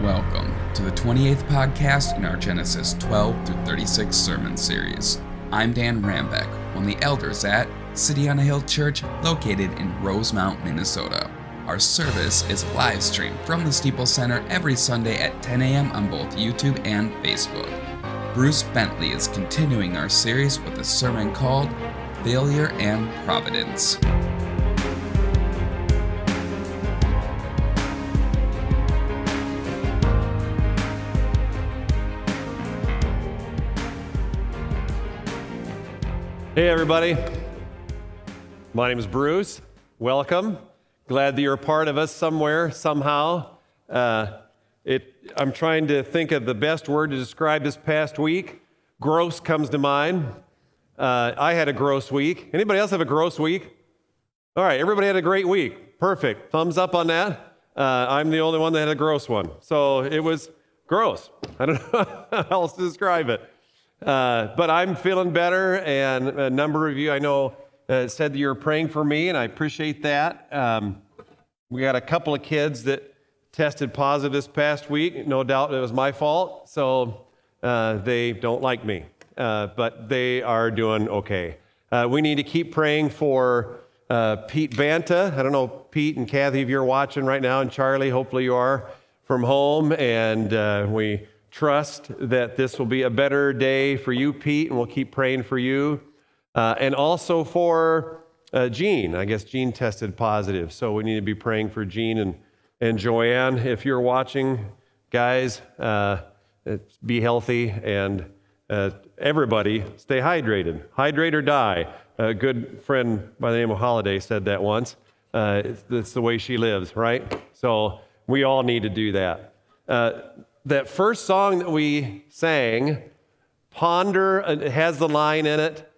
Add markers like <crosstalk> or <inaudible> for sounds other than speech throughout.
Welcome to the 28th podcast in our Genesis 12 through 36 sermon series. I'm Dan Rambeck, one of the elders at City on a Hill Church located in Rosemount, Minnesota. Our service is live streamed from the Steeple Center every Sunday at 10 a.m. on both YouTube and Facebook. Bruce Bentley is continuing our series with a sermon called Failure and Providence. Hey, everybody. My name is Bruce. Welcome. Glad that you're a part of us somewhere, somehow. Uh, it, I'm trying to think of the best word to describe this past week. Gross comes to mind. Uh, I had a gross week. Anybody else have a gross week? All right, everybody had a great week. Perfect. Thumbs up on that. Uh, I'm the only one that had a gross one. So it was gross. I don't <laughs> know how else to describe it. Uh, but I'm feeling better, and a number of you I know uh, said that you were praying for me, and I appreciate that. Um, we got a couple of kids that tested positive this past week. No doubt it was my fault, so uh, they don't like me, uh, but they are doing okay. Uh, we need to keep praying for uh, Pete Banta. I don't know, Pete and Kathy, if you're watching right now, and Charlie, hopefully you are from home, and we trust that this will be a better day for you, Pete, and we'll keep praying for you. Uh, and also for uh, Jean. I guess Jean tested positive, so we need to be praying for Jean and, and Joanne. If you're watching, guys, uh, be healthy and uh, everybody stay hydrated. Hydrate or die. A good friend by the name of Holiday said that once. Uh, it's, it's, the way she lives, right? So we all need to do that. Uh, that first song that we sang, ponder, it has the line in it,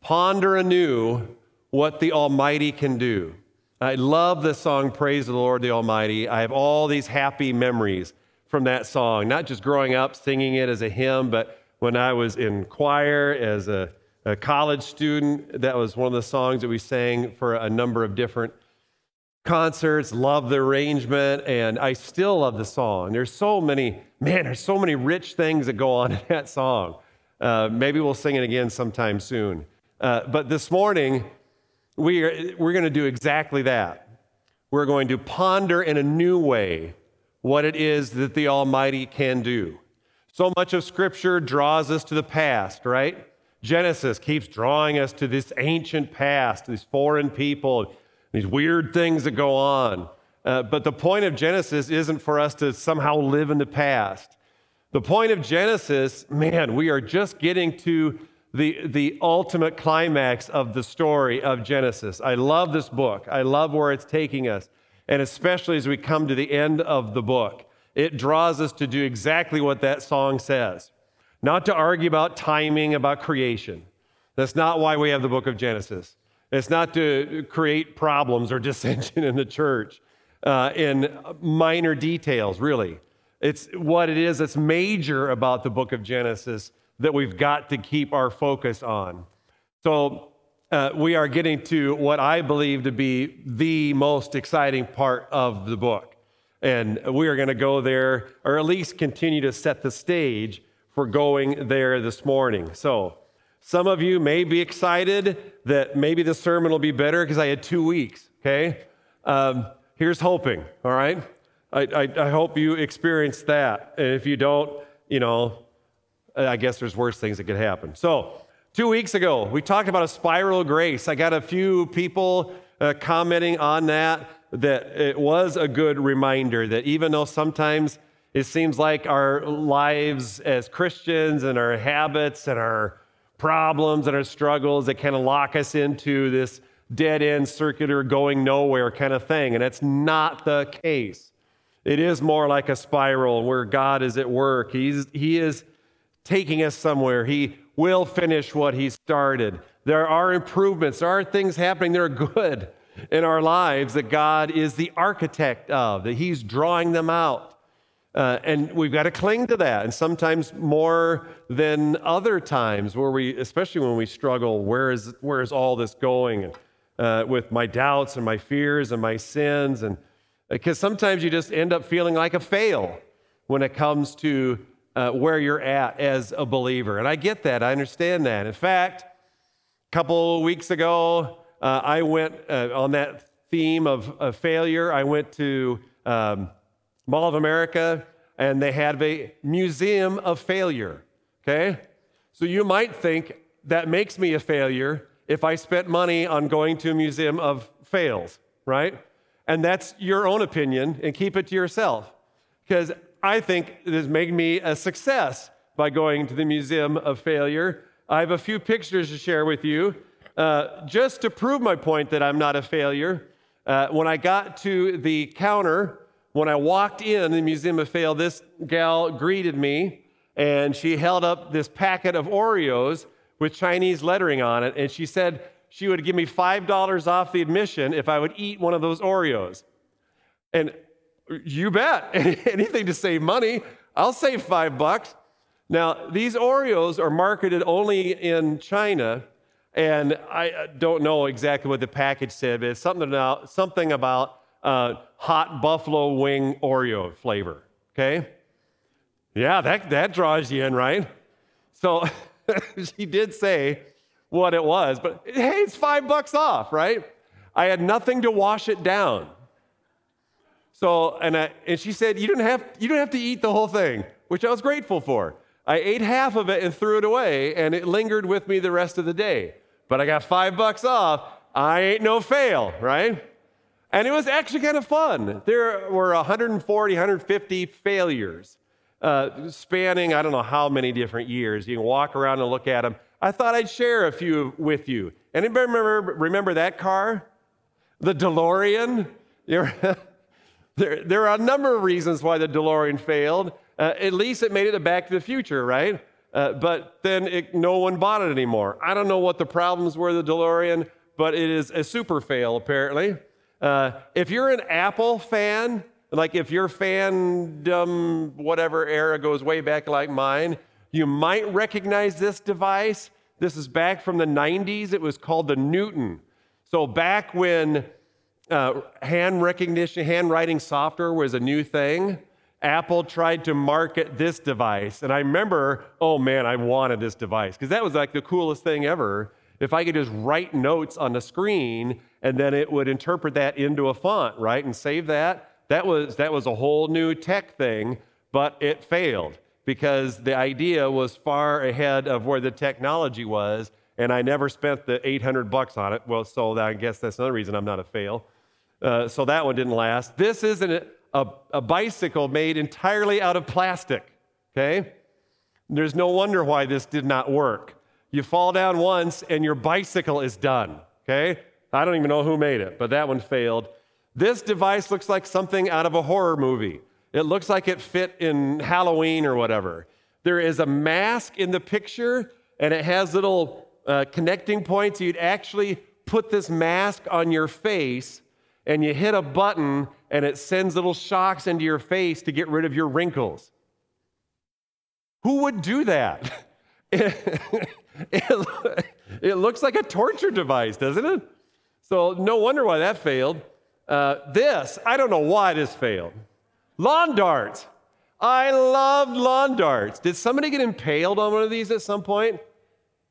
ponder anew what the Almighty can do. I love this song, Praise the Lord the Almighty. I have all these happy memories from that song, not just growing up singing it as a hymn, but when I was in choir as a, a college student, that was one of the songs that we sang for a number of different concerts, love the arrangement, and I still love the song. There's so many, man, there's so many rich things that go on in that song. Uh, maybe we'll sing it again sometime soon. Uh, but this morning, we are, we're going to do exactly that. We're going to ponder in a new way what it is that the Almighty can do. So much of Scripture draws us to the past, right? Genesis keeps drawing us to this ancient past, these foreign people these weird things that go on. Uh, but the point of Genesis isn't for us to somehow live in the past. The point of Genesis, man, we are just getting to the, the ultimate climax of the story of Genesis. I love this book. I love where it's taking us. And especially as we come to the end of the book, it draws us to do exactly what that song says. Not to argue about timing, about creation. That's not why we have the book of Genesis. It's not to create problems or <laughs> dissension in the church uh, in minor details, really. It's what it is that's major about the book of Genesis that we've got to keep our focus on. So, uh, we are getting to what I believe to be the most exciting part of the book. And we are going to go there, or at least continue to set the stage for going there this morning. So, some of you may be excited that maybe the sermon will be better because I had two weeks, okay? Um, here's hoping, all right? I, I, I hope you experience that. And if you don't, you know, I guess there's worse things that could happen. So, two weeks ago, we talked about a spiral of grace. I got a few people uh, commenting on that, that it was a good reminder that even though sometimes it seems like our lives as Christians and our habits and our problems and our struggles that kind of lock us into this dead end circular going nowhere kind of thing. And that's not the case. It is more like a spiral where God is at work. He's, he is taking us somewhere. He will finish what He started. There are improvements, there are things happening that are good in our lives that God is the architect of, that He's drawing them out. Uh, and we've got to cling to that. And sometimes more than other times, where we, especially when we struggle, where is, where is all this going? And, uh, with my doubts and my fears and my sins. And because sometimes you just end up feeling like a fail. when it comes to uh, where you're at as a believer. And I get that, I understand that. In fact, a couple weeks ago, uh, I went uh, on that theme of, of, failure. I went to um, Mall of America and they had a museum of failure. Okay? So you might think that makes me a failure if I spent money on going to a museum of fails, right? And that's your own opinion and keep it to yourself. Because I think it has made me a success by going to the Museum of Failure. I have a few pictures to share with you uh, just to prove my point that I'm not a failure. Uh, when I got to the counter, when I walked in the Museum of Fail, this gal greeted me and she held up this packet of Oreos with Chinese lettering on it. And she said she would give me $5 off the admission if I would eat one of those Oreos. And you bet, <laughs> anything to save money, I'll save five bucks. Now, these Oreos are marketed only in China, and I uh, don't know exactly what the package said, but it's something about, something about uh, hot buffalo wing Oreo flavor, okay? Yeah, that, that draws you in, right? So <laughs> <laughs> she did say what it was, but hey, it's five bucks off, right? I had nothing to wash it down. So, and, I, and she said, you don't, have, you don't have to eat the whole thing, which I was grateful for. I ate half of it and threw it away, and it lingered with me the rest of the day. But I got five bucks off. I ain't no fail, right? And it was actually kind of fun. There were 140, 150 failures uh, spanning I don't know how many different years. You can walk around and look at them. I thought I'd share a few with you. Anybody remember, remember that car? The DeLorean? <laughs> There, there are a number of reasons why the DeLorean failed. Uh, at least it made it a Back to the Future, right? Uh, but then it, no one bought it anymore. I don't know what the problems were, with the DeLorean, but it is a super fail, apparently. Uh, if you're an Apple fan, like if your fandom, whatever era goes way back like mine, you might recognize this device. This is back from the 90s. It was called the Newton. So back when uh, hand recognition, handwriting software was a new thing. Apple tried to market this device. And I remember, oh man, I wanted this device because that was like the coolest thing ever. If I could just write notes on the screen and then it would interpret that into a font, right, and save that, that was, that was a whole new tech thing, but it failed because the idea was far ahead of where the technology was, and I never spent the 800 bucks on it. Well, so I guess that's another reason I'm not a fail. Uh, so that one didn't last. This is an, a, a bicycle made entirely out of plastic, okay? There's no wonder why this did not work. You fall down once and your bicycle is done, okay? I don't even know who made it, but that one failed. This device looks like something out of a horror movie. It looks like it fit in Halloween or whatever. There is a mask in the picture, and it has little uh, connecting points. You'd actually put this mask on your face and you hit a button and it sends little shocks into your face to get rid of your wrinkles. Who would do that? <laughs> It, it, it, looks like a torture device, doesn't it? So, no wonder why that failed. Uh, this, I don't know why this failed. Lawn darts. I loved lawn darts. Did somebody get impaled on one of these at some point?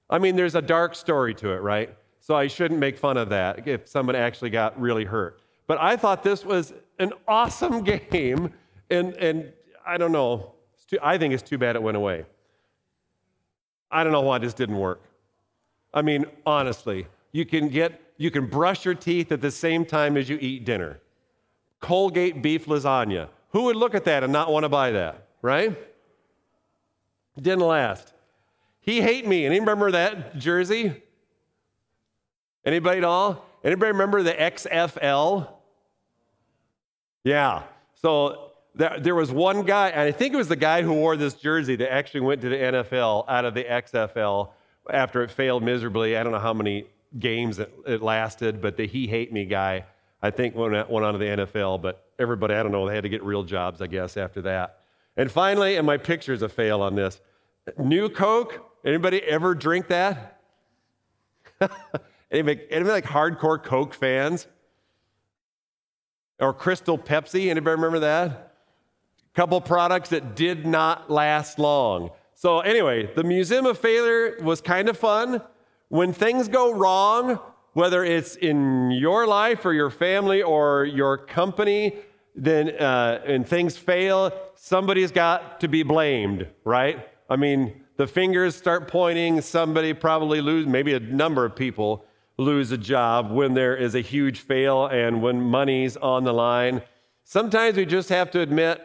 I mean, there's a dark story to it, right? So I shouldn't make fun of that if someone actually got really hurt. But I thought this was an awesome <laughs> game, and, and I don't know. Too, I think it's too bad it went away. I don't know why this didn't work. I mean, honestly, you can get you can brush your teeth at the same time as you eat dinner. Colgate beef lasagna. Who would look at that and not want to buy that, right? Didn't last. He hate me. Anybody remember that jersey? Anybody at all? Anybody remember the XFL? Yeah. So there, there was one guy, and I think it was the guy who wore this jersey that actually went to the NFL out of the XFL after it failed miserably. I don't know how many games that it lasted, but the he hate me guy, I think went, went on to the NFL, but everybody, I don't know, they had to get real jobs, I guess, after that. And finally, and my picture's a fail on this. New Coke, anybody ever drink that? <laughs> anybody, anybody like hardcore Coke fans? Or Crystal Pepsi, anybody remember that? couple products that did not last long. So, anyway, the Museum of Failure was kind of fun. When things go wrong, whether it's in your life or your family or your company, then uh, and things fail, somebody's got to be blamed, right? I mean, the fingers start pointing, somebody probably lose, maybe a number of people lose a job when there is a huge fail and when money's on the line. Sometimes we just have to admit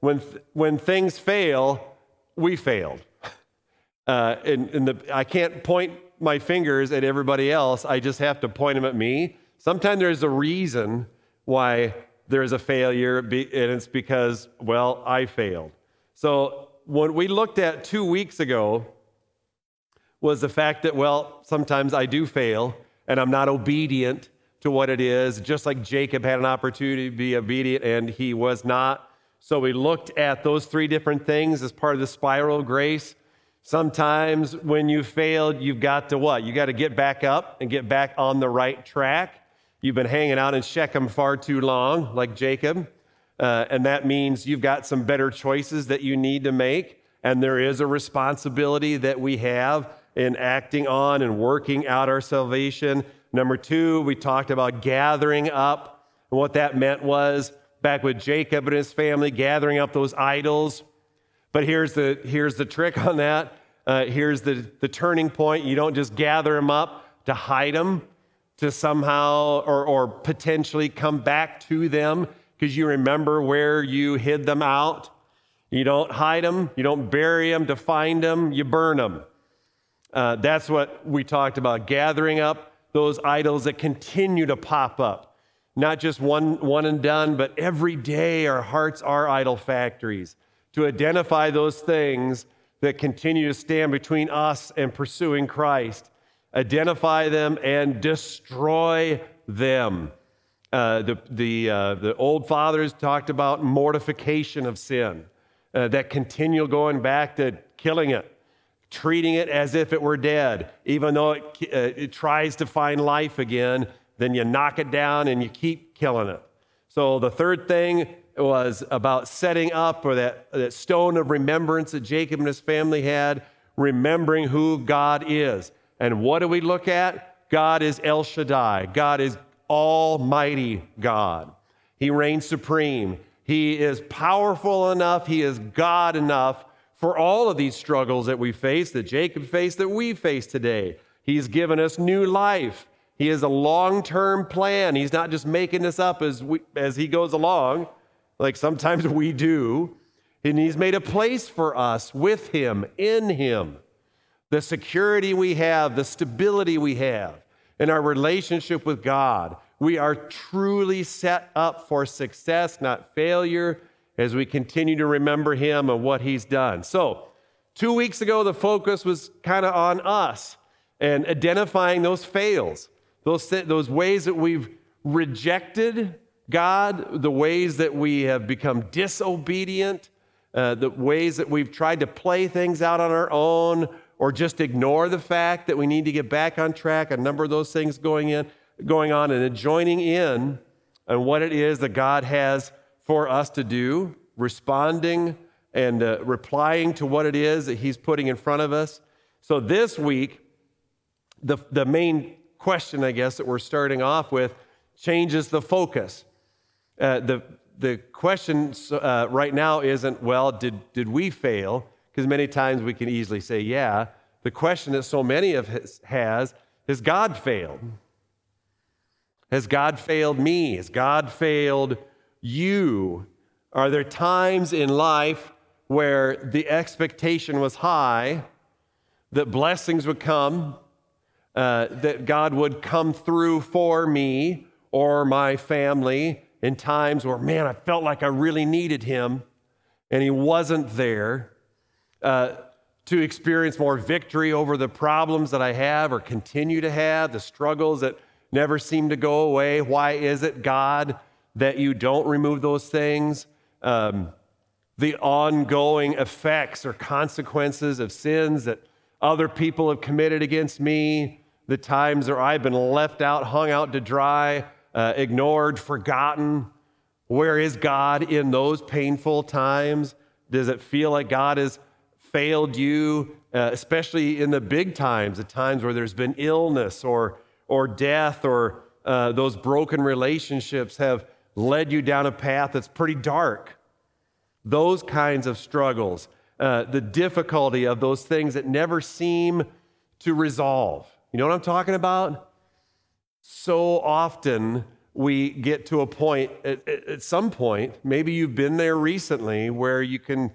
when, when things fail, we failed. <laughs> Uh, and, and the, I can't point my fingers at everybody else, I just have to point them at me. Sometimes there's a reason why there's a failure, and it's because, well, I failed. So, what we looked at two weeks ago was the fact that, well, sometimes I do fail and I'm not obedient to what it is, just like Jacob had an opportunity to be obedient and he was not. So, we looked at those three different things as part of the spiral of grace. Sometimes when you failed, you've got to what? You got to get back up and get back on the right track. You've been hanging out in Shechem far too long, like Jacob. Uh, and that means you've got some better choices that you need to make. And there is a responsibility that we have in acting on and working out our salvation. Number two, we talked about gathering up. And what that meant was back with Jacob and his family, gathering up those idols. But here's the, here's the trick on that. Uh, here's the, the turning point. You don't just gather them up to hide them to somehow or, or potentially come back to them because you remember where you hid them out. You don't hide them, you don't bury them to find them, you burn them. Uh, that's what we talked about gathering up those idols that continue to pop up. Not just one, one and done, but every day our hearts are idol factories. To identify those things that continue to stand between us and pursuing Christ identify them, and destroy them. Uh, the, the, uh, the old fathers talked about mortification of sin, uh, that continual going back to killing it, treating it as if it were dead. Even though it, uh, it tries to find life again, then you knock it down and you keep killing it. So the third thing was about setting up, or that, that stone of remembrance that Jacob and his family had, remembering who God is. And what do we look at? God is El Shaddai. God is Almighty God. He reigns supreme. He is powerful enough. He is God enough for all of these struggles that we face, that Jacob faced, that we face today. He's given us new life. He has a long term plan. He's not just making this up as, we, as he goes along, like sometimes we do. And he's made a place for us with him, in him the security we have, the stability we have in our relationship with God. We are truly set up for success, not failure, as we continue to remember Him and what He's done. So, two weeks ago, the focus was kind of on us and identifying those fails, those, those ways that we've rejected God, the ways that we have become disobedient, uh, the ways that we've tried to play things out on our own or just ignore the fact that we need to get back on track, a number of those things going in, going on, and joining in on what it is that God has for us to do, responding and uh, replying to what it is that He's putting in front of us. So this week, the, the main question, I guess, that we're starting off with changes the focus. Uh, the, the question uh, right now isn't, well, did, did we fail? because many times we can easily say, yeah. The question that so many of us has has God failed? Has God failed me? Has God failed you? Are there times in life where the expectation was high that blessings would come, uh, that God would come through for me or my family in times where, man, I felt like I really needed Him and He wasn't there? uh, to experience more victory over the problems that I have or continue to have, the struggles that never seem to go away. Why is it, God, that you don't remove those things? Um, the ongoing effects or consequences of sins that other people have committed against me, the times where I've been left out, hung out to dry, uh, ignored, forgotten. Where is God in those painful times? Does it feel like God has failed you, uh, especially in the big times, the times where there's been illness or, or death or uh, those broken relationships have led you down a path that's pretty dark? Those kinds of struggles, uh, the difficulty of those things that never seem to resolve. You know what I'm talking about? So often we get to a point, at, at, some point, maybe you've been there recently, where you can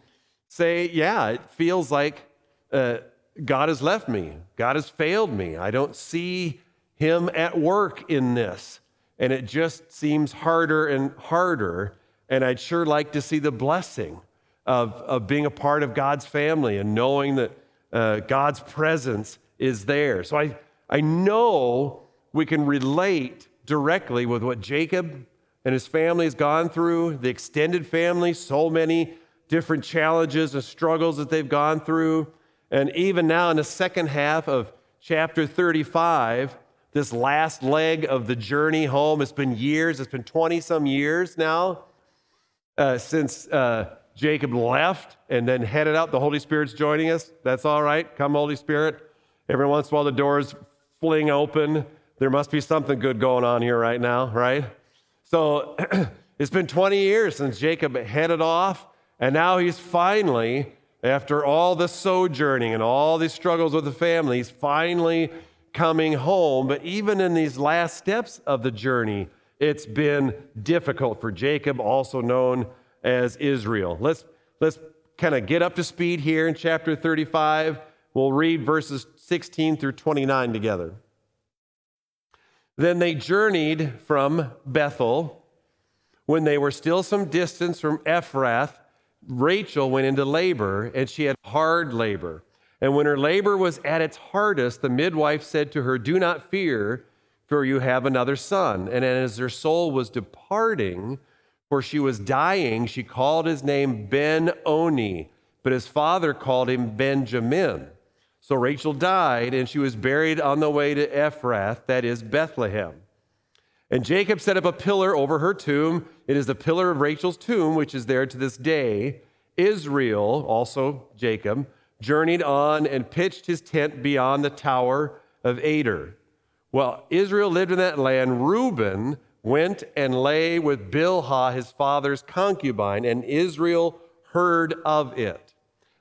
say, Yeah, it feels like uh, God has left me, God has failed me. I don't see Him at work in this. And it just seems harder and harder. And I'd sure like to see the blessing of, of being a part of God's family and knowing that uh, God's presence is there. So I, I know we can relate directly with what Jacob and his family has gone through, the extended family, so many different challenges and struggles that they've gone through. And even now, in the second half of chapter 35, this last leg of the journey home, it's been years, it's been 20 some years now uh, since uh, Jacob left and then headed out. The Holy Spirit's joining us. That's all right. Come, Holy Spirit. Every once in a while, the doors fling open. There must be something good going on here right now, right? So <clears throat> it's been 20 years since Jacob headed off, and now he's finally, after all the sojourning and all these struggles with the family, he's finally coming home. But even in these last steps of the journey, it's been difficult for Jacob, also known as Israel. Let's, let's kind of get up to speed here in chapter 35. We'll read verses 16 through 29 together. Then they journeyed from Bethel. When they were still some distance from Ephrath, Rachel went into labor, and she had hard labor. And when her labor was at its hardest, the midwife said to her, Do not fear, for you have another son. And as her soul was departing, for she was dying, she called his name Ben Oni, but his father called him Benjamin. So Rachel died, and she was buried on the way to Ephrath, that is Bethlehem. And Jacob set up a pillar over her tomb. It is the pillar of Rachel's tomb, which is there to this day. Israel, also Jacob, journeyed on and pitched his tent beyond the tower of Eder. Well, Israel lived in that land. Reuben went and lay with Bilhah, his father's concubine, and Israel heard of it.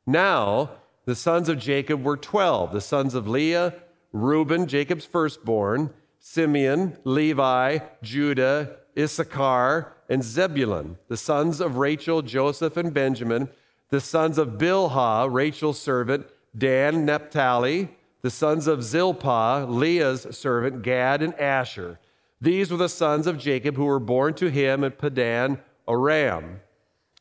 Now, the sons of Jacob were 12. The sons of Leah, Reuben, Jacob's firstborn, Simeon, Levi, Judah, Issachar, and Zebulun. The sons of Rachel, Joseph, and Benjamin. The sons of Bilhah, Rachel's servant, Dan, Naphtali. The sons of Zilpah, Leah's servant, Gad, and Asher. These were the sons of Jacob who were born to him at Padan Aram.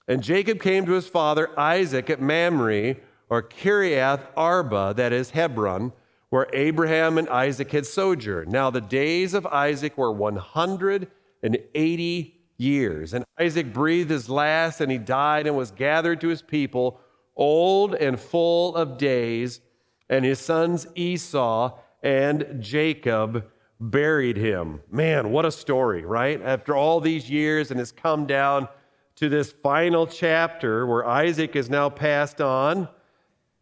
And Jacob came to his father Isaac at Mamre or Kiriath Arba, that is Hebron, where Abraham and Isaac had sojourned. Now the days of Isaac were 180 years. And Isaac breathed his last, and he died and was gathered to his people, old and full of days. And his sons Esau and Jacob buried him. Man, what a story, right? After all these years, and has come down to this final chapter where Isaac is now passed on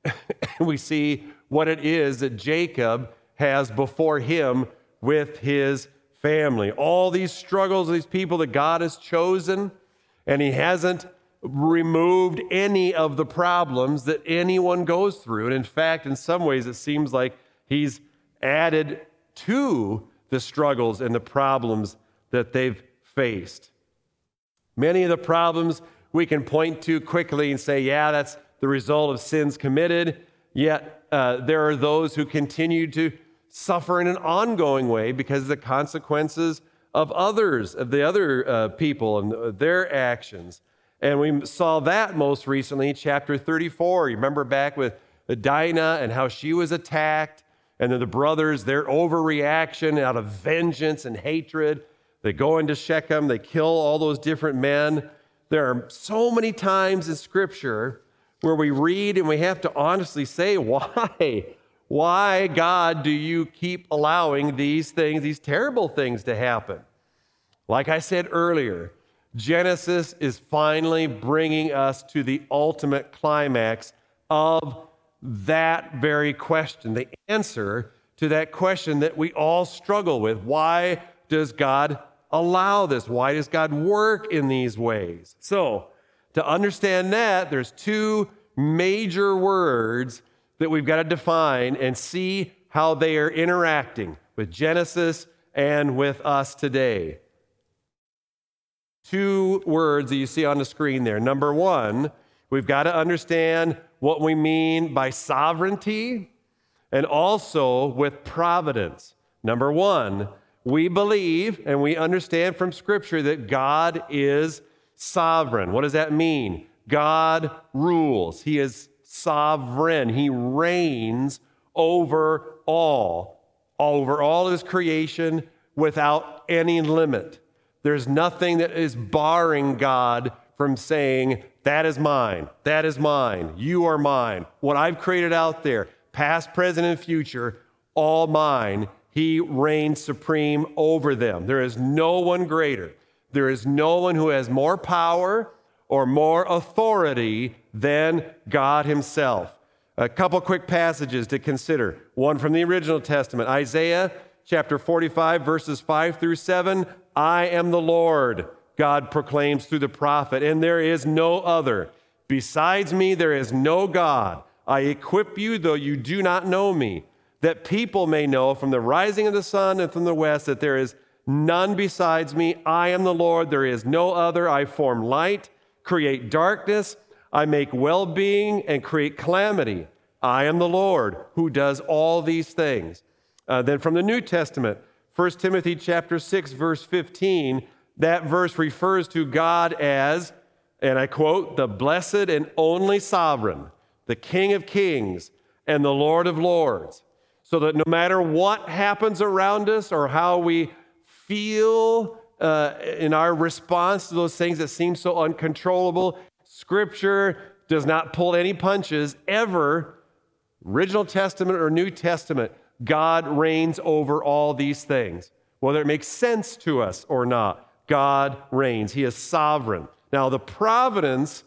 <laughs> we see what it is that Jacob has before him with his family. All these struggles, these people that God has chosen, and he hasn't removed any of the problems that anyone goes through. And in fact, in some ways, it seems like he's added to the struggles and the problems that they've faced. Many of the problems we can point to quickly and say, yeah, that's the result of sins committed, yet uh, there are those who continue to suffer in an ongoing way because of the consequences of others, of the other uh, people and their actions. And we saw that most recently, chapter 34. You remember back with Dinah and how she was attacked, and then the brothers, their overreaction out of vengeance and hatred. They go into Shechem, they kill all those different men. There are so many times in Scripture where we read and we have to honestly say, <laughs> why? Why, God, do you keep allowing these things, these terrible things to happen? Like I said earlier, Genesis is finally bringing us to the ultimate climax of that very question, the answer to that question that we all struggle with. Why does God allow this? Why does God work in these ways? So, to understand that, there's two major words that we've got to define and see how they are interacting with Genesis and with us today. Two words that you see on the screen there. Number one, we've got to understand what we mean by sovereignty and also with providence. Number one, we believe and we understand from Scripture that God is sovereign. What does that mean? God rules, He is sovereign, He reigns over all, over all of His creation without any limit. There's nothing that is barring God from saying, That is mine, that is mine, you are mine. What I've created out there, past, present, and future, all mine. He reigns supreme over them. There is no one greater. There is no one who has more power or more authority than God Himself. A couple quick passages to consider. One from the original Testament Isaiah chapter 45, verses 5 through 7. I am the Lord, God proclaims through the prophet, and there is no other. Besides me, there is no God. I equip you, though you do not know me, that people may know from the rising of the sun and from the west that there is none besides me. I am the Lord, there is no other. I form light, create darkness, I make well being and create calamity. I am the Lord who does all these things. Uh, then from the New Testament, 1 Timothy chapter 6 verse 15, that verse refers to God as and I quote, the blessed and only sovereign, the King of kings and the Lord of lords. So that no matter what happens around us or how we feel uh, in our response to those things that seem so uncontrollable, Scripture does not pull any punches ever, original Testament or New Testament. God reigns over all these things. Whether it makes sense to us or not, God reigns. He is sovereign. Now, the providence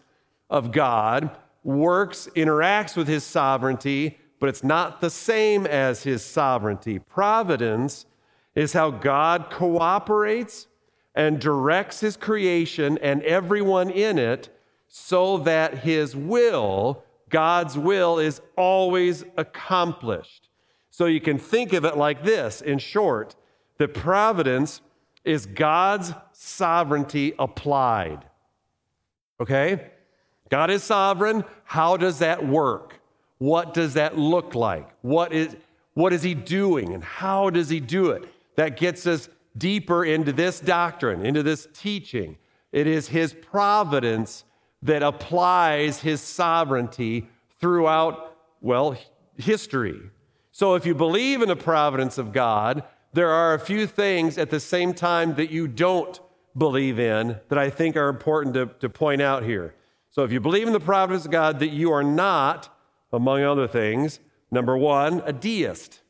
of God works, interacts with his sovereignty, but it's not the same as his sovereignty. Providence is how God cooperates and directs his creation and everyone in it so that his will, God's will, is always accomplished. So you can think of it like this in short, that providence is God's sovereignty applied. Okay? God is sovereign. How does that work? What does that look like? What is, what is he doing and how does he do it? That gets us deeper into this doctrine, into this teaching. It is his providence that applies his sovereignty throughout, well, history. So if you believe in the providence of God, there are a few things at the same time that you don't believe in that I think are important to, to point out here. So if you believe in the providence of God, that you are not, among other things, number one, a deist.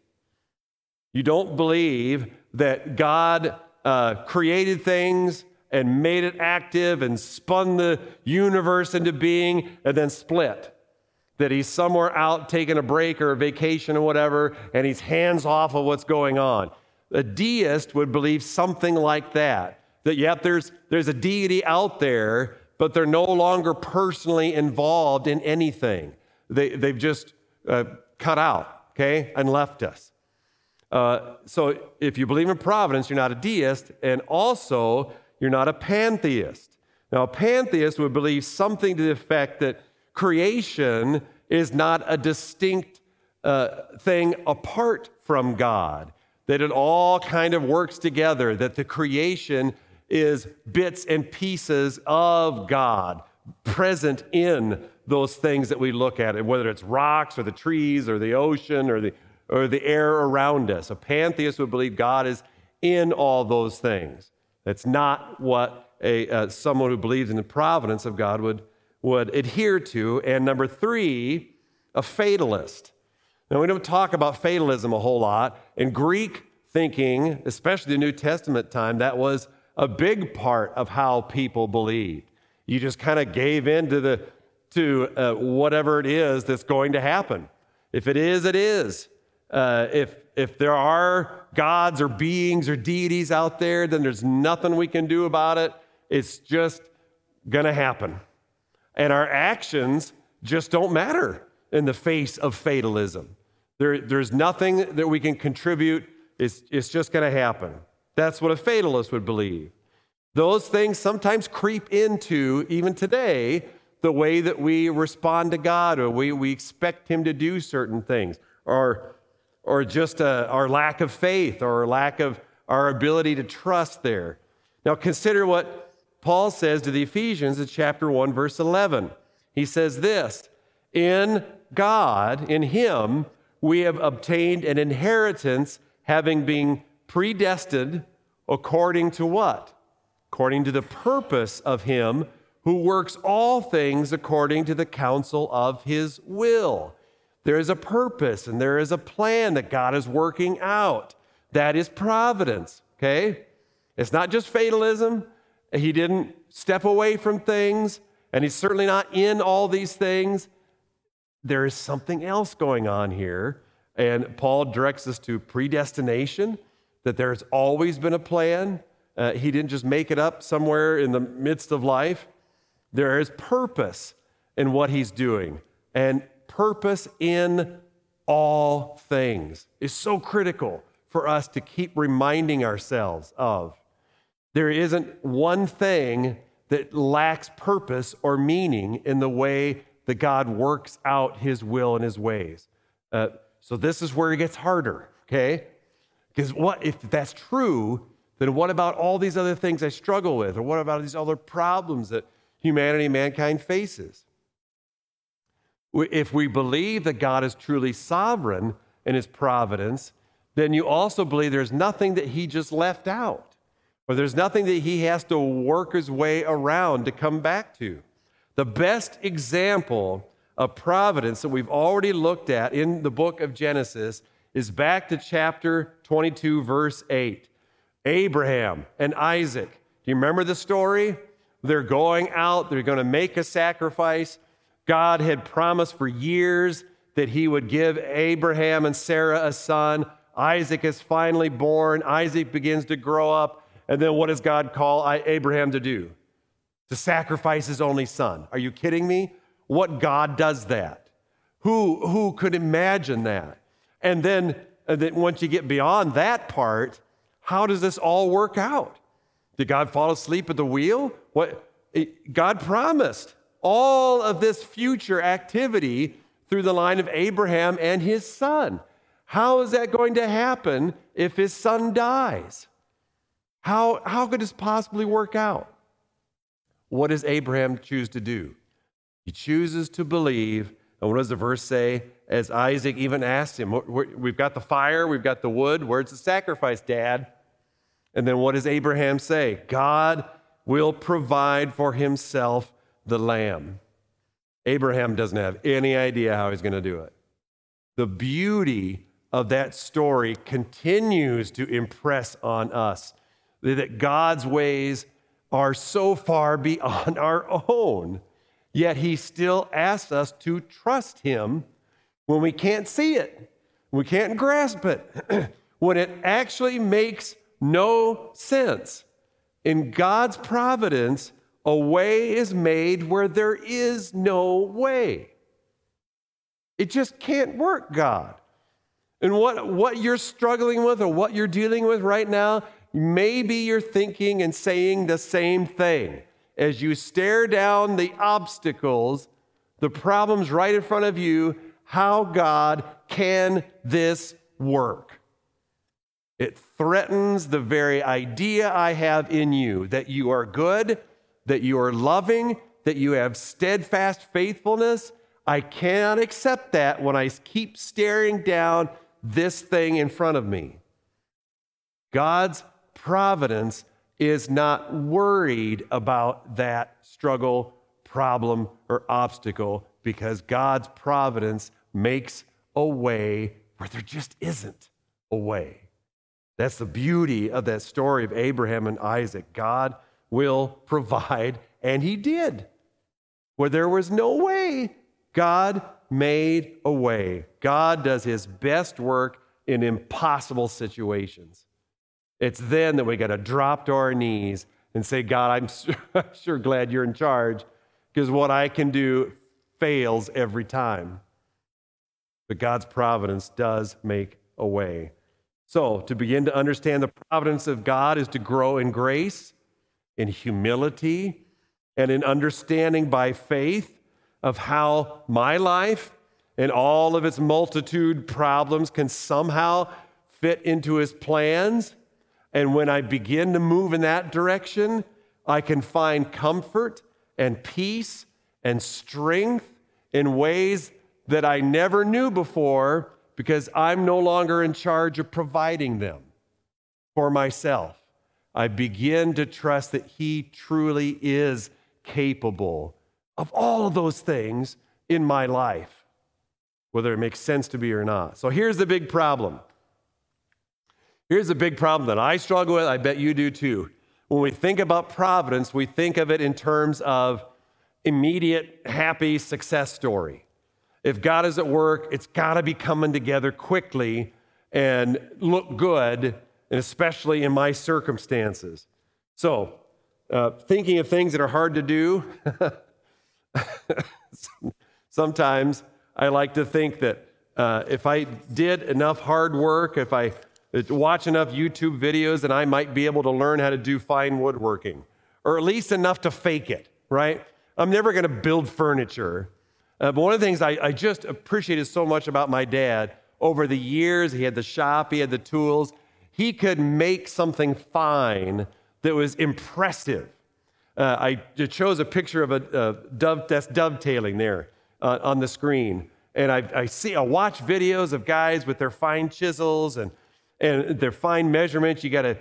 You don't believe that God uh, created things and made it active and spun the universe into being and then split that he's somewhere out taking a break or a vacation or whatever, and he's hands off of what's going on. A deist would believe something like that. That, yep, there's, there's a deity out there, but they're no longer personally involved in anything. They, they've just uh, cut out, okay, and left us. Uh, so if you believe in providence, you're not a deist, and also you're not a pantheist. Now, a pantheist would believe something to the effect that creation is not a distinct uh, thing apart from God, that it all kind of works together, that the creation is bits and pieces of God present in those things that we look at, whether it's rocks or the trees or the ocean or the, or the air around us. A pantheist would believe God is in all those things. That's not what a, uh, someone who believes in the providence of God would would adhere to. And number three, a fatalist. Now, we don't talk about fatalism a whole lot. In Greek thinking, especially the New Testament time, that was a big part of how people believed. You just kind of gave in to, the, to uh, whatever it is that's going to happen. If it is, it is. Uh, if, if there are gods or beings or deities out there, then there's nothing we can do about it. It's just going to happen. And our actions just don't matter in the face of fatalism. There, there's nothing that we can contribute, it's, it's just going to happen. That's what a fatalist would believe. Those things sometimes creep into, even today, the way that we respond to God or we, we expect Him to do certain things, or, or just uh, our lack of faith or our lack of our ability to trust there. Now, consider what Paul says to the Ephesians in chapter 1, verse 11. He says this In God, in Him, we have obtained an inheritance, having been predestined according to what? According to the purpose of Him who works all things according to the counsel of His will. There is a purpose and there is a plan that God is working out. That is providence, okay? It's not just fatalism. He didn't step away from things, and he's certainly not in all these things. There is something else going on here, and Paul directs us to predestination, that there's always been a plan. Uh, he didn't just make it up somewhere in the midst of life. There is purpose in what he's doing, and purpose in all things is so critical for us to keep reminding ourselves of. There isn't one thing that lacks purpose or meaning in the way that God works out his will and his ways. Uh, so this is where it gets harder, okay? Because what if that's true, then what about all these other things I struggle with? Or what about these other problems that humanity, mankind faces? If we believe that God is truly sovereign in his providence, then you also believe there's nothing that he just left out or there's nothing that he has to work his way around to come back to. The best example of providence that we've already looked at in the book of Genesis is back to chapter 22, verse 8. Abraham and Isaac. Do you remember the story? They're going out, they're going to make a sacrifice. God had promised for years that he would give Abraham and Sarah a son. Isaac is finally born. Isaac begins to grow up. And then what does God call Abraham to do? To sacrifice his only son. Are you kidding me? What God does that? Who, who could imagine that? And then, and then once you get beyond that part, how does this all work out? Did God fall asleep at the wheel? What God promised all of this future activity through the line of Abraham and his son. How is that going to happen if his son dies? How, how could this possibly work out? What does Abraham choose to do? He chooses to believe. And what does the verse say? As Isaac even asked him, We've got the fire, we've got the wood. Where's the sacrifice, Dad? And then what does Abraham say? God will provide for himself the lamb. Abraham doesn't have any idea how he's going to do it. The beauty of that story continues to impress on us that God's ways are so far <laughs> beyond our own. Yet he still asks us to trust him when we can't see it, we can't grasp it, <clears throat> when it actually makes no sense. In God's providence, a way is made where there is no way. It just can't work, God. And what, what you're struggling with or what you're dealing with right now Maybe you're thinking and saying the same thing. As you stare down the obstacles, the problems right in front of you, how God can this work? It threatens the very idea I have in you that you are good, that you are loving, that you have steadfast faithfulness. I cannot accept that when I keep staring down this thing in front of me. God's providence is not worried about that struggle, problem, or obstacle because God's providence makes a way where there just isn't a way. That's the beauty of that story of Abraham and Isaac. God will provide, and He did. Where there was no way, God made a way. God does His best work in impossible situations. It's then that we got to drop to our knees and say, God, I'm, <laughs> I'm sure glad you're in charge because what I can do fails every time. But God's providence does make a way. So, to begin to understand the providence of God is to grow in grace, in humility, and in understanding by faith of how my life and all of its multitude problems can somehow fit into his plans. And when I begin to move in that direction, I can find comfort and peace and strength in ways that I never knew before because I'm no longer in charge of providing them for myself. I begin to trust that He truly is capable of all of those things in my life, whether it makes sense to me or not. So here's the big problem. Here's the big problem that I struggle with. I bet you do too. When we think about providence, we think of it in terms of immediate, happy success story. If God is at work, it's got to be coming together quickly and look good, and especially in my circumstances. So, uh, thinking of things that are hard to do, <laughs> sometimes I like to think that uh, if I did enough hard work, if I watch enough YouTube videos, then I might be able to learn how to do fine woodworking, or at least enough to fake it, right? I'm never going to build furniture. Uh, but one of the things I, I just appreciated so much about my dad over the years, he had the shop, he had the tools, he could make something fine that was impressive. Uh, I chose a picture of a, dove that's dovetailing there uh, on the screen, and I, I, see I watch videos of guys with their fine chisels and and their fine measurements. You got to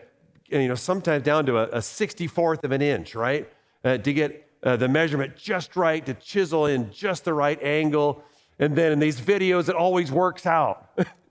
you know sometimes down to a, a 64th of an inch, right, uh, to get uh, the measurement just right, to chisel in just the right angle. And then in these videos, it always works out. <laughs>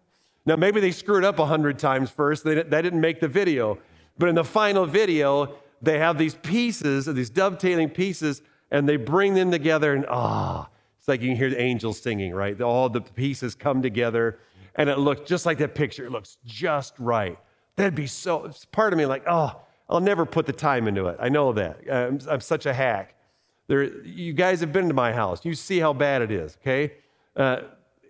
now, maybe they screwed up 100 times first, they, that didn't make the video. But in the final video, they have these pieces, these dovetailing pieces, and they bring them together, and ah, oh, it's like you can hear the angels singing, right? All the pieces come together, and it looks just like that picture. It looks just right. That'd be so, it's part of me like, oh, I'll never put the time into it. I know that. I'm, I'm such a hack. There, you guys have been to my house. You see how bad it is, okay? Uh,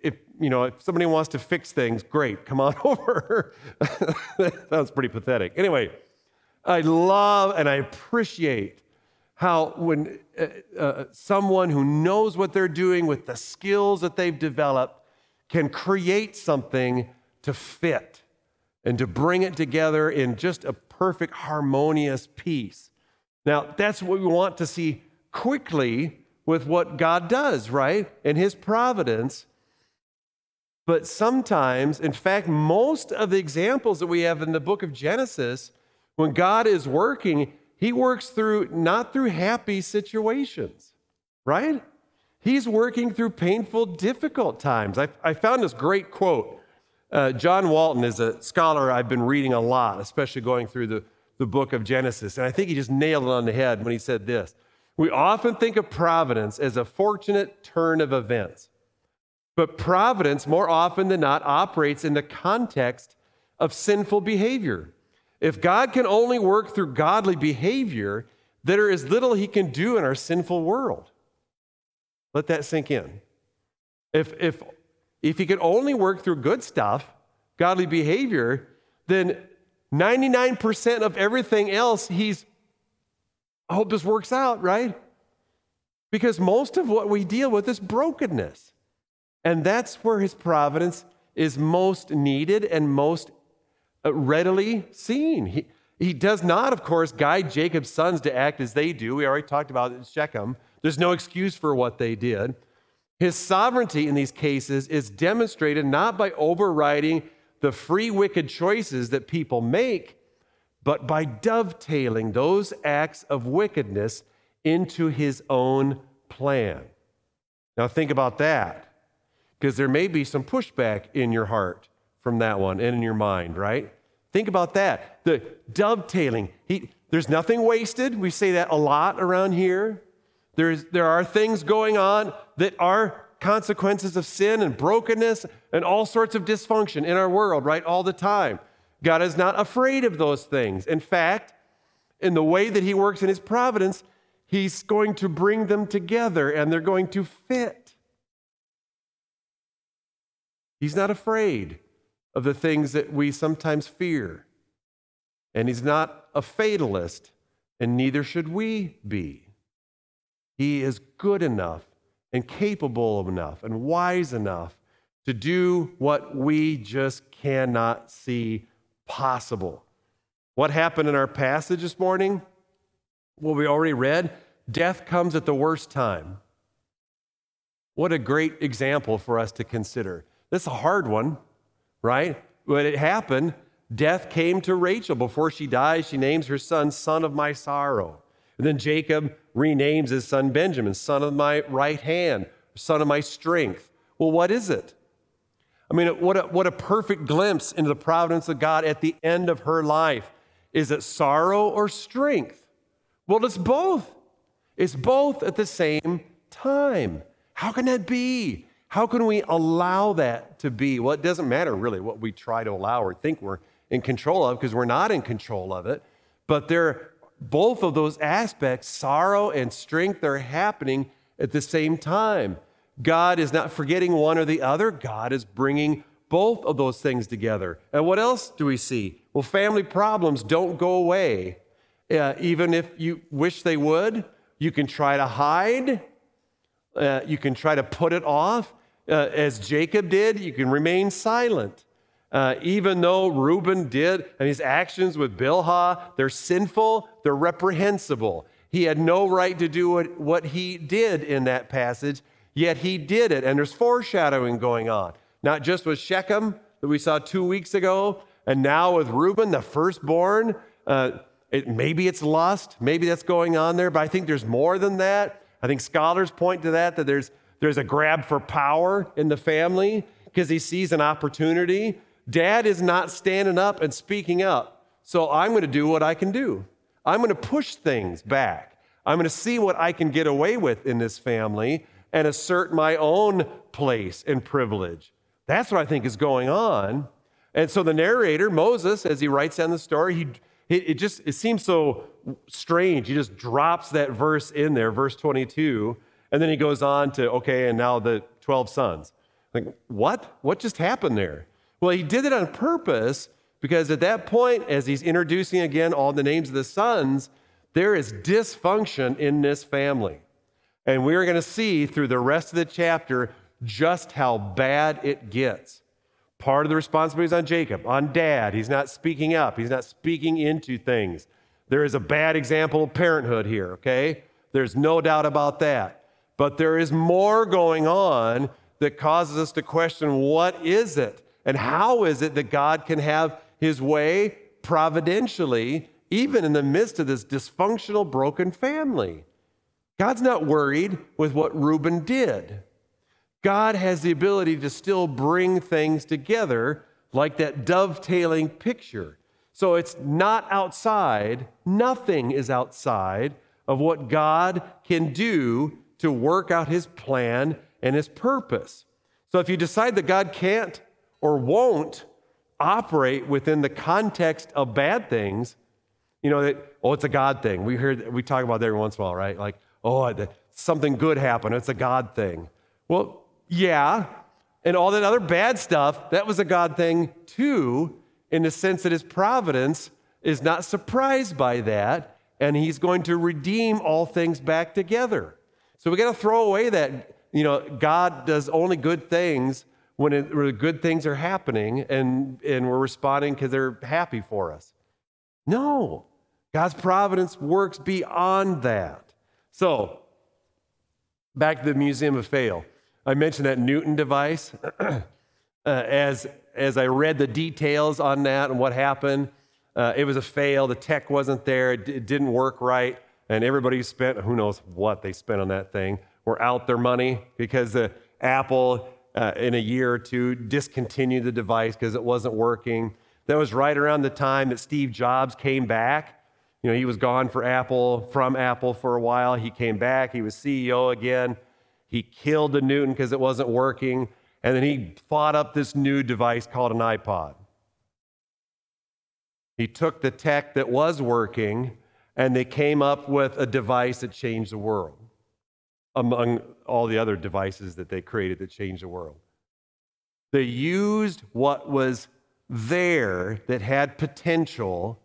if, you know, if somebody wants to fix things, great, come on <laughs> over. that sounds pretty pathetic. Anyway, I love and I appreciate how when uh, uh, someone who knows what they're doing with the skills that they've developed can create something to fit and to bring it together in just a perfect harmonious piece. Now, that's what we want to see quickly with what God does, right? In His providence. But sometimes, in fact, most of the examples that we have in the book of Genesis, when God is working, He works through not through happy situations, right? He's working through painful, difficult times. I, I found this great quote. Uh, John Walton is a scholar I've been reading a lot, especially going through the, the book of Genesis. And I think he just nailed it on the head when he said this we often think of providence as a fortunate turn of events. But providence, more often than not, operates in the context of sinful behavior. If God can only work through godly behavior, there is little he can do in our sinful world. Let that sink in. If, if, if he can only work through good stuff, godly behavior, then 99% of everything else he's I hope this works out, right? Because most of what we deal with is brokenness. And that's where his providence is most needed and most uh, readily seen. He, he does not, of course, guide Jacob's sons to act as they do. We already talked about it Shechem. There's no excuse for what they did. His sovereignty in these cases is demonstrated not by overriding the free, wicked choices that people make, but by dovetailing those acts of wickedness into his own plan. Now, think about that, because there may be some pushback in your heart from that one and in your mind, right? Think about that. The dovetailing. He, there's nothing wasted. We say that a lot around here. There's, there are things going on that are consequences of sin and brokenness and all sorts of dysfunction in our world, right? All the time. God is not afraid of those things. In fact, in the way that He works in His providence, He's going to bring them together and they're going to fit. He's not afraid of the things that we sometimes fear. And He's not a fatalist, and neither should we be. He is good enough and capable enough and wise enough to do what we just cannot see possible. What happened in our passage this morning? What we already read death comes at the worst time. What a great example for us to consider. This is a hard one, right? When it happened, death came to Rachel. Before she dies, she names her son, son of my sorrow. And then Jacob renames his son Benjamin, son of my right hand, son of my strength. Well, what is it? I mean, what a, what a perfect glimpse into the providence of God at the end of her life. Is it sorrow or strength? Well, it's both. It's both at the same time. How can that be? How can we allow that to be? Well, it doesn't matter really what we try to allow or think we're in control of because we're not in control of it. But they're both of those aspects, sorrow and strength, are happening at the same time. God is not forgetting one or the other. God is bringing both of those things together. And what else do we see? Well, family problems don't go away. Uh, even if you wish they would, you can try to hide, uh, you can try to put it off. Uh, as Jacob did, you can remain silent. Uh, even though Reuben did, and his actions with Bilhah, they're sinful, they're reprehensible. He had no right to do what, what he did in that passage, yet he did it. And there's foreshadowing going on, not just with Shechem that we saw two weeks ago, and now with Reuben, the firstborn. Uh, it, maybe it's lust, maybe that's going on there, but I think there's more than that. I think scholars point to that, that there's, there's a grab for power in the family because he sees an opportunity. Dad is not standing up and speaking up, so I'm going to do what I can do. I'm going to push things back. I'm going to see what I can get away with in this family and assert my own place and privilege. That's what I think is going on. And so the narrator, Moses, as he writes down the story, he it, just it seems so strange. He just drops that verse in there, verse 22, and then he goes on to, okay, and now the 12 sons. Like, what? What just happened there? Well, he did it on purpose because at that point, as he's introducing again all the names of the sons, there is dysfunction in this family. And we're going to see through the rest of the chapter just how bad it gets. Part of the responsibility is on Jacob, on dad. He's not speaking up, he's not speaking into things. There is a bad example of parenthood here, okay? There's no doubt about that. But there is more going on that causes us to question what is it and how is it that God can have his way providentially, even in the midst of this dysfunctional, broken family. God's not worried with what Reuben did. God has the ability to still bring things together like that dovetailing picture. So it's not outside, nothing is outside of what God can do to work out his plan and his purpose. So if you decide that God can't or won't operate within the context of bad things, you know that oh it's a God thing. We hear we talk about that every once in a while, right? Like oh something good happened. It's a God thing. Well, yeah. And all that other bad stuff, that was a God thing too, in the sense that his providence is not surprised by that, and he's going to redeem all things back together. So we got to throw away that, you know, God does only good things when, it, when good things are happening and, and we're responding because they're happy for us. No, God's providence works beyond that. So, back to the Museum of Fail. I mentioned that Newton device. <clears throat> uh, as, as I read the details on that and what happened, uh, it was a fail. The tech wasn't there. It, d- it, didn't work right. And everybody spent, who knows what they spent on that thing, were out their money because the Apple, uh, in a year or two, discontinued the device because it wasn't working. That was right around the time that Steve Jobs came back. You know, he was gone for Apple, from Apple for a while. He came back, he was CEO again. He killed the Newton because it wasn't working. And then he fought up this new device called an iPod. He took the tech that was working and they came up with a device that changed the world among all the other devices that they created that changed the world. They used what was there that had potential,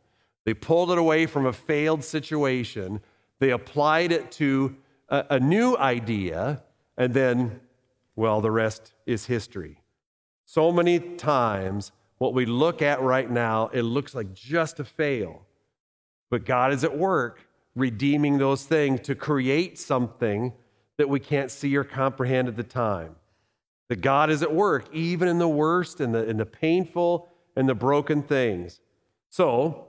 they pulled it away from a failed situation, they applied it to a, a new idea, and then, well, the rest is history. So many times, what we look at right now, it looks like just a fail. But God is at work redeeming those things to create something that we can't see or comprehend at the time. That God is at work, even in the worst and the, the painful and the broken things. So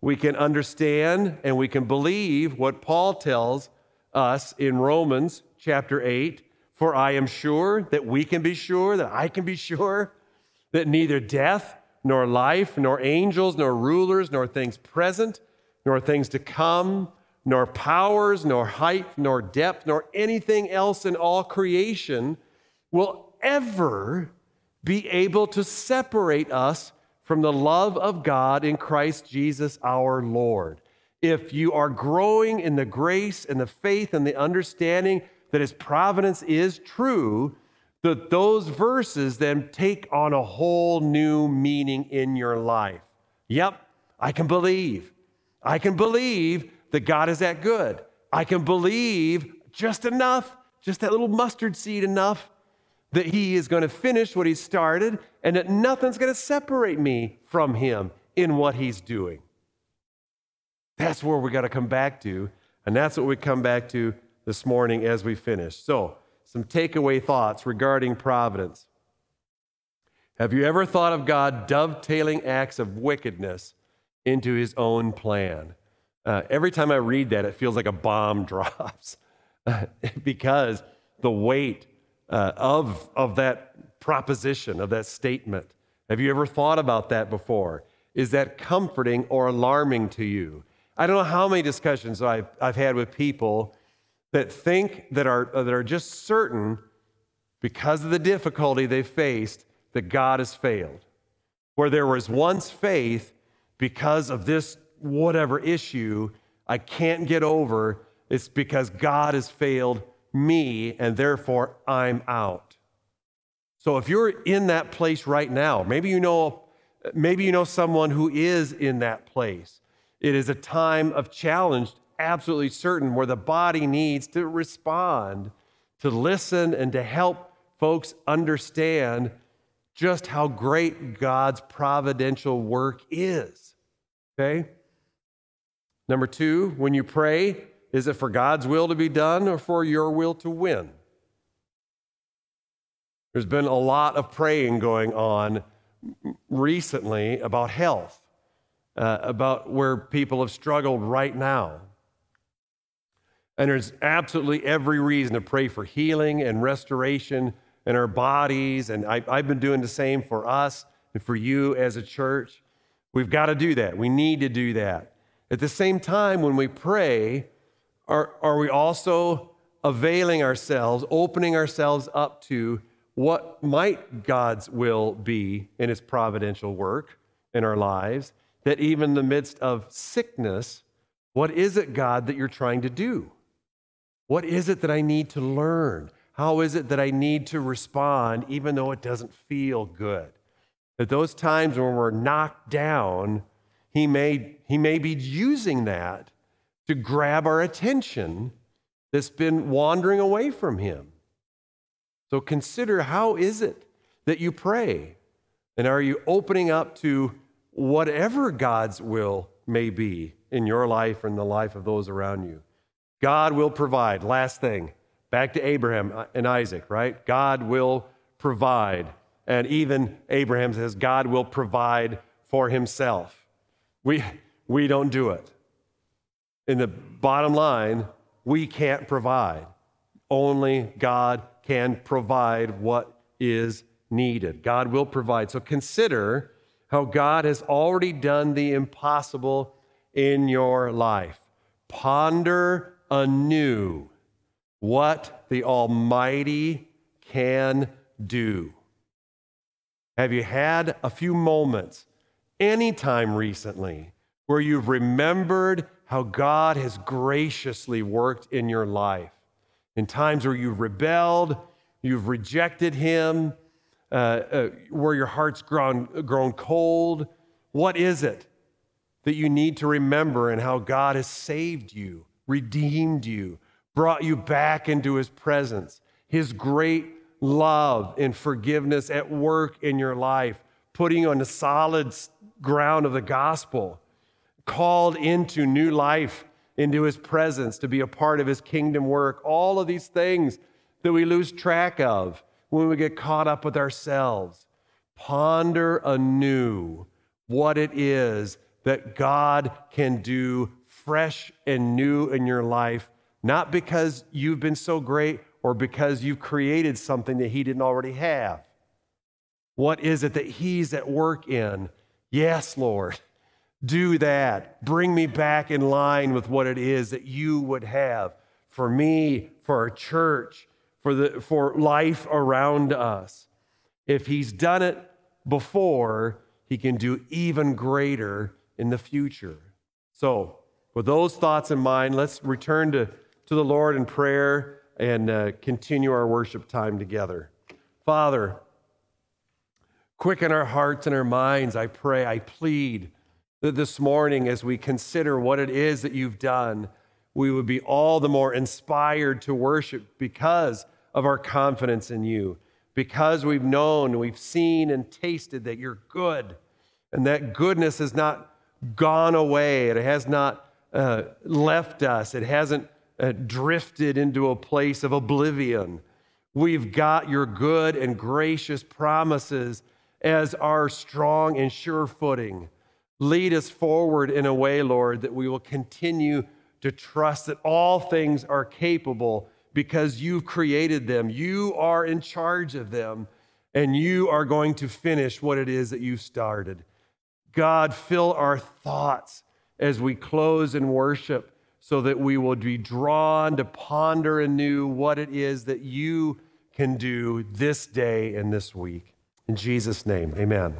we can understand and we can believe what Paul tells us in Romans chapter 8 For I am sure that we can be sure, that I can be sure, that neither death, nor life, nor angels, nor rulers, nor things present, nor things to come nor powers, nor height, nor depth, nor anything else in all creation will ever be able to separate us from the love of God in Christ Jesus our Lord. If you are growing in the grace and the faith and the understanding that His providence is true, that those verses then take on a whole new meaning in your life. Yep, I can believe. I can believe that God is that good. I can believe just enough, just that little mustard seed enough, that He is going to finish what He started and that nothing's going to separate me from Him in what He's doing. That's where we got to come back to. And that's what we come back to this morning as we finish. So, some takeaway thoughts regarding providence. Have you ever thought of God dovetailing acts of wickedness into his own plan? Uh, every time I read that, it feels like a bomb <laughs> drops <laughs> because the weight uh, of, of that proposition, of that statement. Have you ever thought about that before? Is that comforting or alarming to you? I don't know how many discussions I've, I've had with people that think that are, that are just certain because of the difficulty they faced that God has failed. Where there was once faith because of this whatever issue I can't get over, it's because God has failed me and therefore I'm out. So if you're in that place right now, maybe you know maybe you know someone who is in that place. It is a time of challenge, absolutely certain, where the body needs to respond, to listen and to help folks understand just how great God's providential work is. Okay? Number two, when you pray, is it for God's will to be done or for your will to win? There's been a lot of praying going on recently about health, uh, about where people have struggled right now. And there's absolutely every reason to pray for healing and restoration in our bodies. And I, have been doing the same for us and for you as a church. We've got to do that. We need to do that. At the same time, when we pray, are, are we also availing ourselves, opening ourselves up to what might God's will be in His providential work in our lives? That even in the midst of sickness, what is it, God, that you're trying to do? What is it that I need to learn? How is it that I need to respond even though it doesn't feel good? At those times when we're knocked down, he may, he may be using that to grab our attention that's been wandering away from Him. So consider how is it that you pray? And are you opening up to whatever God's will may be in your life and the life of those around you? God will provide. Last thing, back to Abraham and Isaac, right? God will provide. And even Abraham says, God will provide for himself. We, we don't do it. In the bottom line, we can't provide. Only God can provide what is needed. God will provide. So consider how God has already done the impossible in your life. Ponder anew what the Almighty can do. Have you had a few moments, anytime recently, where you've remembered how God has graciously worked in your life? In times where you've rebelled, you've rejected Him, uh, uh, where your heart's grown, grown cold. What is it that you need to remember and how God has saved you, redeemed you, brought you back into His presence? His great love and forgiveness at work in your life, putting you on the solid ground of the gospel, called into new life, into his presence to be a part of his kingdom work. All of these things that we lose track of when we get caught up with ourselves. Ponder anew what it is that God can do fresh and new in your life, not because you've been so great or because you've created something that He didn't already have? What is it that He's at work in? Yes, Lord, do that. Bring me back in line with what it is that you would have for me, for our church, for, the, for life around us. If He's done it before, He can do even greater in the future. So, with those thoughts in mind, let's return to, to the Lord in prayer and uh, continue our worship time together. Father, quicken our hearts and our minds, I pray, I plead that this morning, as we consider what it is that you've done, we would be all the more inspired to worship because of our confidence in you, because we've known, we've seen, and tasted that you're good, and that goodness has not gone away, it has not uh, left us, it hasn't uh, drifted into a place of oblivion. We've got your good and gracious promises as our strong and sure footing. Lead us forward in a way, Lord, that we will continue to trust that all things are capable because you've created them. You are in charge of them, and you are going to finish what it is that you started. God, fill our thoughts as we close in worship so that we will be drawn to ponder anew what it is that you can do this day and this week. In Jesus' name, amen.